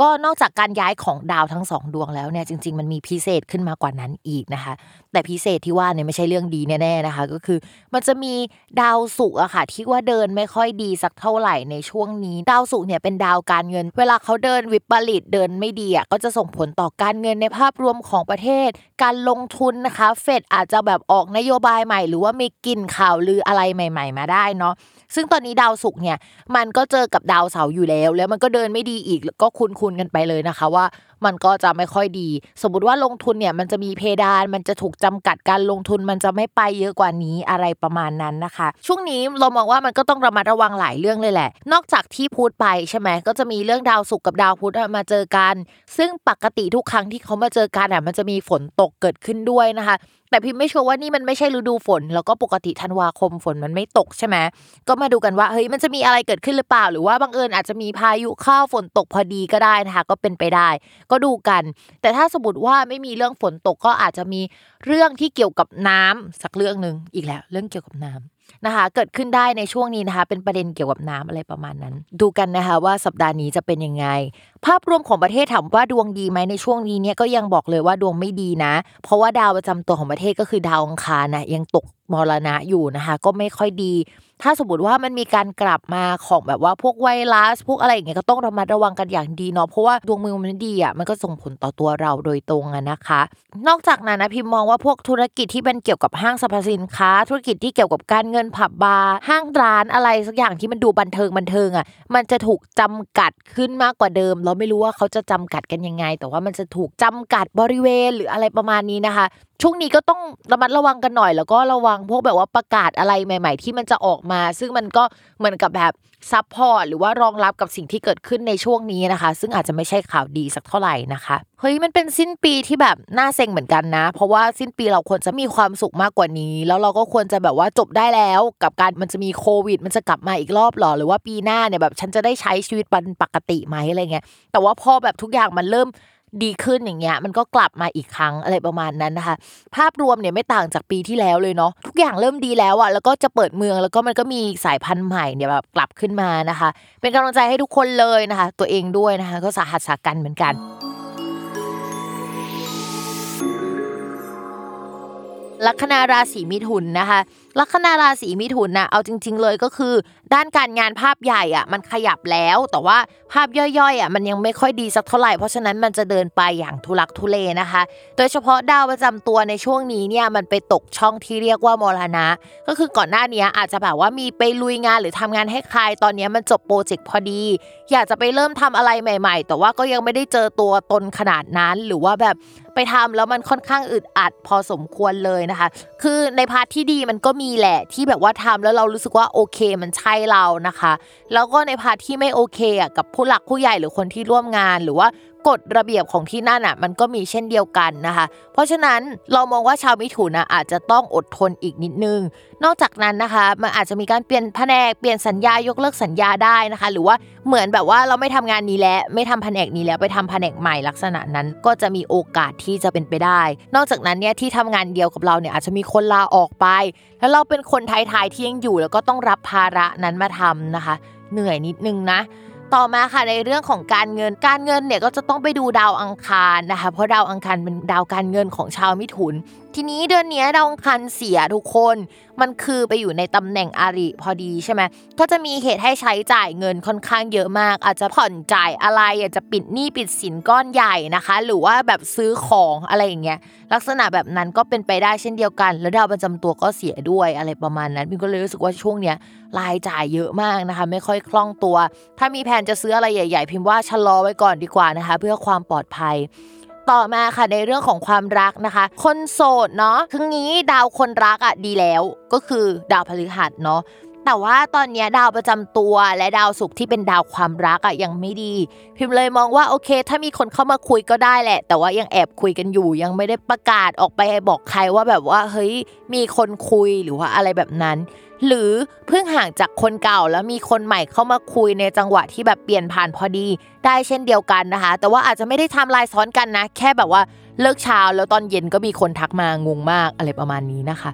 ก็นอกจากการย้ายของดาวทั้งสองดวงแล้วเนี่ยจริง ๆ มันมีพิเศษขึ้นมากว่านั้นอีกนะคะ แต่พิเศษที่ว่าเนี่ยไม่ใช่เรื่องดีแน่ๆนะคะ ก็คือ มันจะมีดาวศุกร์อะค่ะ ที่ว่าเดินไม่ค่อยดีสักเท่าไหร่ในช่วงนี้ ดาวศุกร์เนี่ยเป็นดาวการเงิน เวลาเขาเดินวิปริตเดินไม่ดีอะก็จะส่งผลต่อการเงินในภาพรวมของประเทศ การลงทุนนะคะ เฟดอาจจะแบบออกนโยบายใหม่ หรือว่ามีกลิ่นข่าวลืออะไรใหม่ ๆ มาได้เนาะซึ่งตอนนี้ดาวศุกร์เนี่ยมันก็เจอกับดาวเสาร์อยู่แล้ว แล้วมันก็เดินไม่ดีอีกก็คุ้นๆกันไปเลยนะคะว่า มันก็จะไม่ค่อยดี สมมติว่าลงทุนเนี่ยมันจะมีเพดาน มันจะถูกจำกัดการลงทุนมันจะไม่ไปเยอะกว่านี้อะไรประมาณนั้นนะคะ ช่วงนี้เรามองว่ามันก็ต้องระมัดระวังหลายเรื่องเลยแหละ นอกจากที่พูดไปใช่ไหมก็จะมีเรื่องดาวศุกร์กับดาวพุธมาเจอกัน ซึ่งปกติทุกครั้งที่เขามาเจอกันอะมันจะมีฝนตกเกิดขึ้นด้วยนะคะ แต่พิมไม่ชัวร์ว่านี่มันไม่ใช่ฤดูฝน แล้วก็ปกติธันวาคมฝนมันไม่ตกใช่ไหมก็มาดูกันว่าเฮ้ยมันจะมีอะไรเกิดขึ้นหรือเปล่า หรือว่าบังเอิญอาจจะมีพายุเข้าฝนตกพอดีก็ได้นะคะก็เป็นไปได้ ก็ดูกัน แต่ถ้าสมมติว่าไม่มีเรื่องฝนตกก็อาจจะมีเรื่องที่เกี่ยวกับน้ำสักเรื่องหนึ่งอีกแล้ว เรื่องเกี่ยวกับน้ำ นะคะ เกิดขึ้นได้ในช่วงนี้นะคะ เป็นประเด็นเกี่ยวกับน้ำอะไรประมาณนั้น ดูกันนะคะว่าสัปดาห์นี้จะเป็นยังไง ภาพรวมของประเทศถามว่าดวงดีไหมในช่วงนี้เนี่ยก็ยังบอกเลยว่าดวงไม่ดีนะ เพราะว่าดาวประจำตัวของประเทศก็คือดาวอังคารนะยังตกมรณะอยู่นะคะ ก็ไม่ค่อยดี ถ้าสมมติว่ามันมีการกลับมาของแบบว่าพวกไวรัสพวกอะไรอย่างเงี้ยก็ต้องระมัดระวังกันอย่างดีเนาะเพราะว่าดวงเมืองมันดีอะมันก็ส่งผลต่อตัวเราโดยตรงอะนะคะ นอกจากนั้นนะพิมมองว่าพวกธุรกิจที่เป็นเกี่ยวกับห้างสรรพสินค้า ธุรกิจที่เกี่ยวกับการเงินผับบาร์ห้างร้านอะไรสักอย่างที่มันดูบันเทิงบันเทิงอะมันจะถูกจำกัดขึ้นมากกว่าเดิม เราไม่รู้ว่าเขาจะจำกัดกันยังไง แต่ว่ามันจะถูกจำกัดบริเวณหรืออะไรประมาณนี้นะคะช่วงนี้ก็ต้องระมัดระวังกันหน่อย แล้วก็ระวังพวกแบบว่าประกาศอะไรใหม่ ๆ ที่มันจะออกมา ซึ่งมันก็เหมือนกับแบบ support หรือว่ารองรับกับสิ่งที่เกิดขึ้นในช่วงนี้นะคะ ซึ่งอาจจะไม่ใช่ข่าวดีสักเท่าไหร่นะคะเฮ้ยมันเป็นสิ้นปีที่แบบน่าเซ็งเหมือนกันนะ เพราะว่าสิ้นปีเราควรจะมีความสุขมากกว่านี้ แล้วเราก็ควรจะแบบว่าจบได้แล้ว กับการมันจะมีโควิด มันจะกลับมาอีกรอบหรอหรือว่าปีหน้าเนี่ยแบบฉันจะได้ใช้ชีวิตป็นปกติไหมอะไรเงี้ยแต่ว่าพอแบบทุกอย่างมันเริ่ม ดีขึ้นอย่างเงี้ยมันก็กลับมาอีกครั้งอะไรประมาณนั้นนะคะ ภาพรวมเนี่ยไม่ต่างจากปีที่แล้วเลยเนาะทุกอย่างเริ่มดีแล้วอะแล้วก็จะเปิดเมืองแล้วก็มันก็มีสายพันธุ์ใหม่เนี่ยแบบกลับขึ้นมานะคะ เป็นกำลังใจให้ทุกคนเลยนะคะ ตัวเองด้วยนะคะ ก็สาหัสสากันเหมือนกันลัคนาราศีมิถุนนะคะลัคนาราศีมิถุนนะเอาจริง ๆ เลยก็คือ ด้านการงานภาพใหญ่อะมันขยับแล้ว แต่ว่าภาพย่อยๆอะมันยังไม่ค่อยดีสักเท่าไหร่เพราะฉะนั้นมันจะเดินไปอย่างทุลักทุเลนะคะ โดยเฉพาะดาวประจำตัวในช่วงนี้เนี่ยมันไปตกช่องที่เรียกว่ามรณะ ก็คือก่อนหน้านี้อาจจะแบบว่ามีไปลุยงานหรือทำงานให้ใครตอนนี้มันจบ project พอดี อยากจะไปเริ่มทำอะไรใหม่ ๆ แต่ว่าก็ยังไม่ได้เจอตัวตนขนาดนั้นหรือว่าแบบไปทำแล้วมันค่อนข้างอึดอัดพอสมควรเลยนะคะ คือใน part ที่ดีมันก็มีแหละที่แบบว่าทำแล้วเรารู้สึกว่าโอเคมันใช่เรานะคะ แล้วก็ใน part ที่ไม่โอเคอะกับผู้หลักผู้ใหญ่หรือคนที่ร่วมงาน หรือว่า กฎระเบียบของที่นั่นอะ มันก็มีเช่นเดียวกันนะคะ เพราะฉะนั้นเรามองว่าชาวมิถุนอะอาจจะต้องอดทนอีกนิดนึง นอกจากนั้นนะคะ มันอาจจะมีการเปลี่ยนแผนกเปลี่ยนสัญญายกเลิกสัญญาได้นะคะ หรือว่าเหมือนแบบว่าเราไม่ทำงานนี้แล้วไม่ทำแผนกนี้แล้วไปทำแผนกใหม่ลักษณะนั้น ก็จะมีโอกาสที่จะเป็นไปได้ นอกจากนั้นเนี่ยที่ทำงานเดียวกับเราเนี่ยอาจจะมีคนลาออกไป แล้วเราเป็นคนไทยๆที่ยังอยู่ แล้วก็ต้องรับภาระนั้นมาทำนะคะ เหนื่อยนิดนึงนะ ต่อมาค่ะในเรื่องของการเงินการเงินเนี่ยก็จะต้องไปดูดาวอังคารนะคะเพราะดาวอังคารเป็นดาวการเงินของชาวมิถุน ทีนี้เดือนนี้ดาวอังคารเสียทุกคน มันคือไปอยู่ในตำแหน่งอาริพอดีใช่ไหมก็จะมีเหตุให้ใช้จ่ายเงินค่อนข้างเยอะมาก อาจจะผ่อนจ่ายอะไรอาจจะปิดหนี้ปิดสินก้อนใหญ่นะคะ หรือว่าแบบซื้อของอะไรอย่างเงี้ยลักษณะแบบนั้นก็เป็นไปได้เช่นเดียวกัน แล้วดาวประจำตัวก็เสียด้วยอะไรประมาณนั้นพิมก็เลยรู้สึกว่าช่วงเนี้ยรายจ่ายเยอะมากนะคะ ไม่ค่อยคล่องตัว ถ้ามีแผนจะซื้ออะไรใหญ่ ๆ พิมพ์ว่าชะลอไว้ก่อนดีกว่านะคะ เพื่อความปลอดภัย ต่อมาค่ะในเรื่องของความรักนะคะ คนโสดเนาะคืองี้ดาวคนรักอะดีแล้วก็คือดาวพฤหัสเนาะ แต่ว่าตอนนี้ดาวประจำตัวและดาวศุกร์ที่เป็นดาวความรักอะยังไม่ดี พิมพ์เลยมองว่าโอเค ถ้ามีคนเข้ามาคุยก็ได้แหละ แต่ว่ายังแอบคุยกันอยู่ ยังไม่ได้ประกาศออกไปบอกใครว่าแบบว่าเฮ้ยมีคนคุยหรือว่าอะไรแบบนั้น หรือเพิ่งห่างจากคนเก่าแล้วมีคนใหม่เข้ามาคุยในจังหวะที่แบบเปลี่ยนผ่านพอดี ได้เช่นเดียวกันนะคะ แต่ว่าอาจจะไม่ได้ทำลายซ้อนกันนะ แค่แบบว่าเลิกเช้าแล้วตอนเย็นก็มีคนทักมางงมากอะไรประมาณนี้นะคะ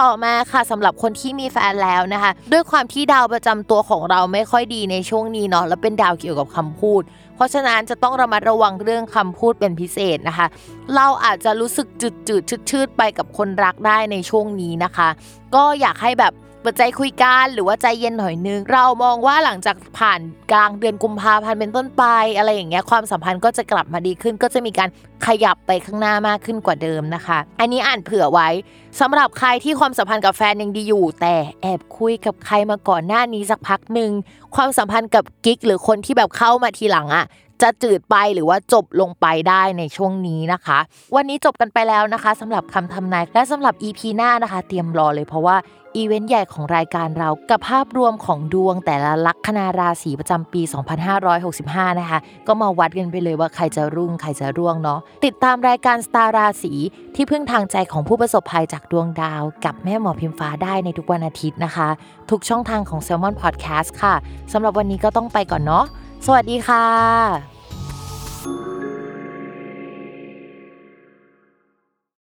ต่อมาค่ะสำหรับคนที่มีแฟนแล้วนะคะ ด้วยความที่ดาวประจำตัวของเราไม่ค่อยดีในช่วงนี้เนาะแล้วเป็นดาวเกี่ยวกับคำพูด เพราะฉะนั้นจะต้องระมัดระวังเรื่องคำพูดเป็นพิเศษนะคะ เราอาจจะรู้สึกจืดจืดชืดชืดๆไปกับคนรักได้ในช่วงนี้นะคะ ก็อยากให้แบบ เปิดใจคุยกันหรือว่าใจเย็นหน่อยนึง เรามองว่าหลังจากผ่านกลางเดือนกุมภาพันธ์เป็นต้นไป อะไรอย่างเงี้ยความสัมพันธ์ก็จะกลับมาดีขึ้น ก็จะมีการขยับไปข้างหน้ามากขึ้นกว่าเดิมนะคะ อันนี้อ่านเผื่อไว้สำหรับใครที่ความสัมพันธ์กับแฟนยังดีอยู่ แต่แอบคุยกับใครมาก่อนหน้านี้สักพักหนึ่งความสัมพันธ์กับกิ๊กหรือคนที่แบบเข้ามาทีหลังอะจะจืดไปหรือว่าจบลงไปได้ในช่วงนี้นะคะ วันนี้จบกันไปแล้วนะคะสำหรับคำทำนายและสำหรับ EP หน้านะคะ เตรียมรอเลยเพราะว่า อีเวนต์ใหญ่ของรายการเรากับภาพรวมของดวงแต่ละลัคนาราศีประจำปี 2565 นะคะ ก็มาวัดกันไปเลยว่าใครจะรุ่งใครจะร่วงเนาะติดตามรายการสตาร์ราศีที่พึ่งทางใจของผู้ประสบภัยจากดวงดาว กับแม่หมอพิมฟ้าได้ในทุกวันอาทิตย์นะคะ ทุกช่องทางของ Salmon Podcast ค่ะสำหรับวันนี้ก็ต้องไปก่อนเนาะสวัสดีค่ะ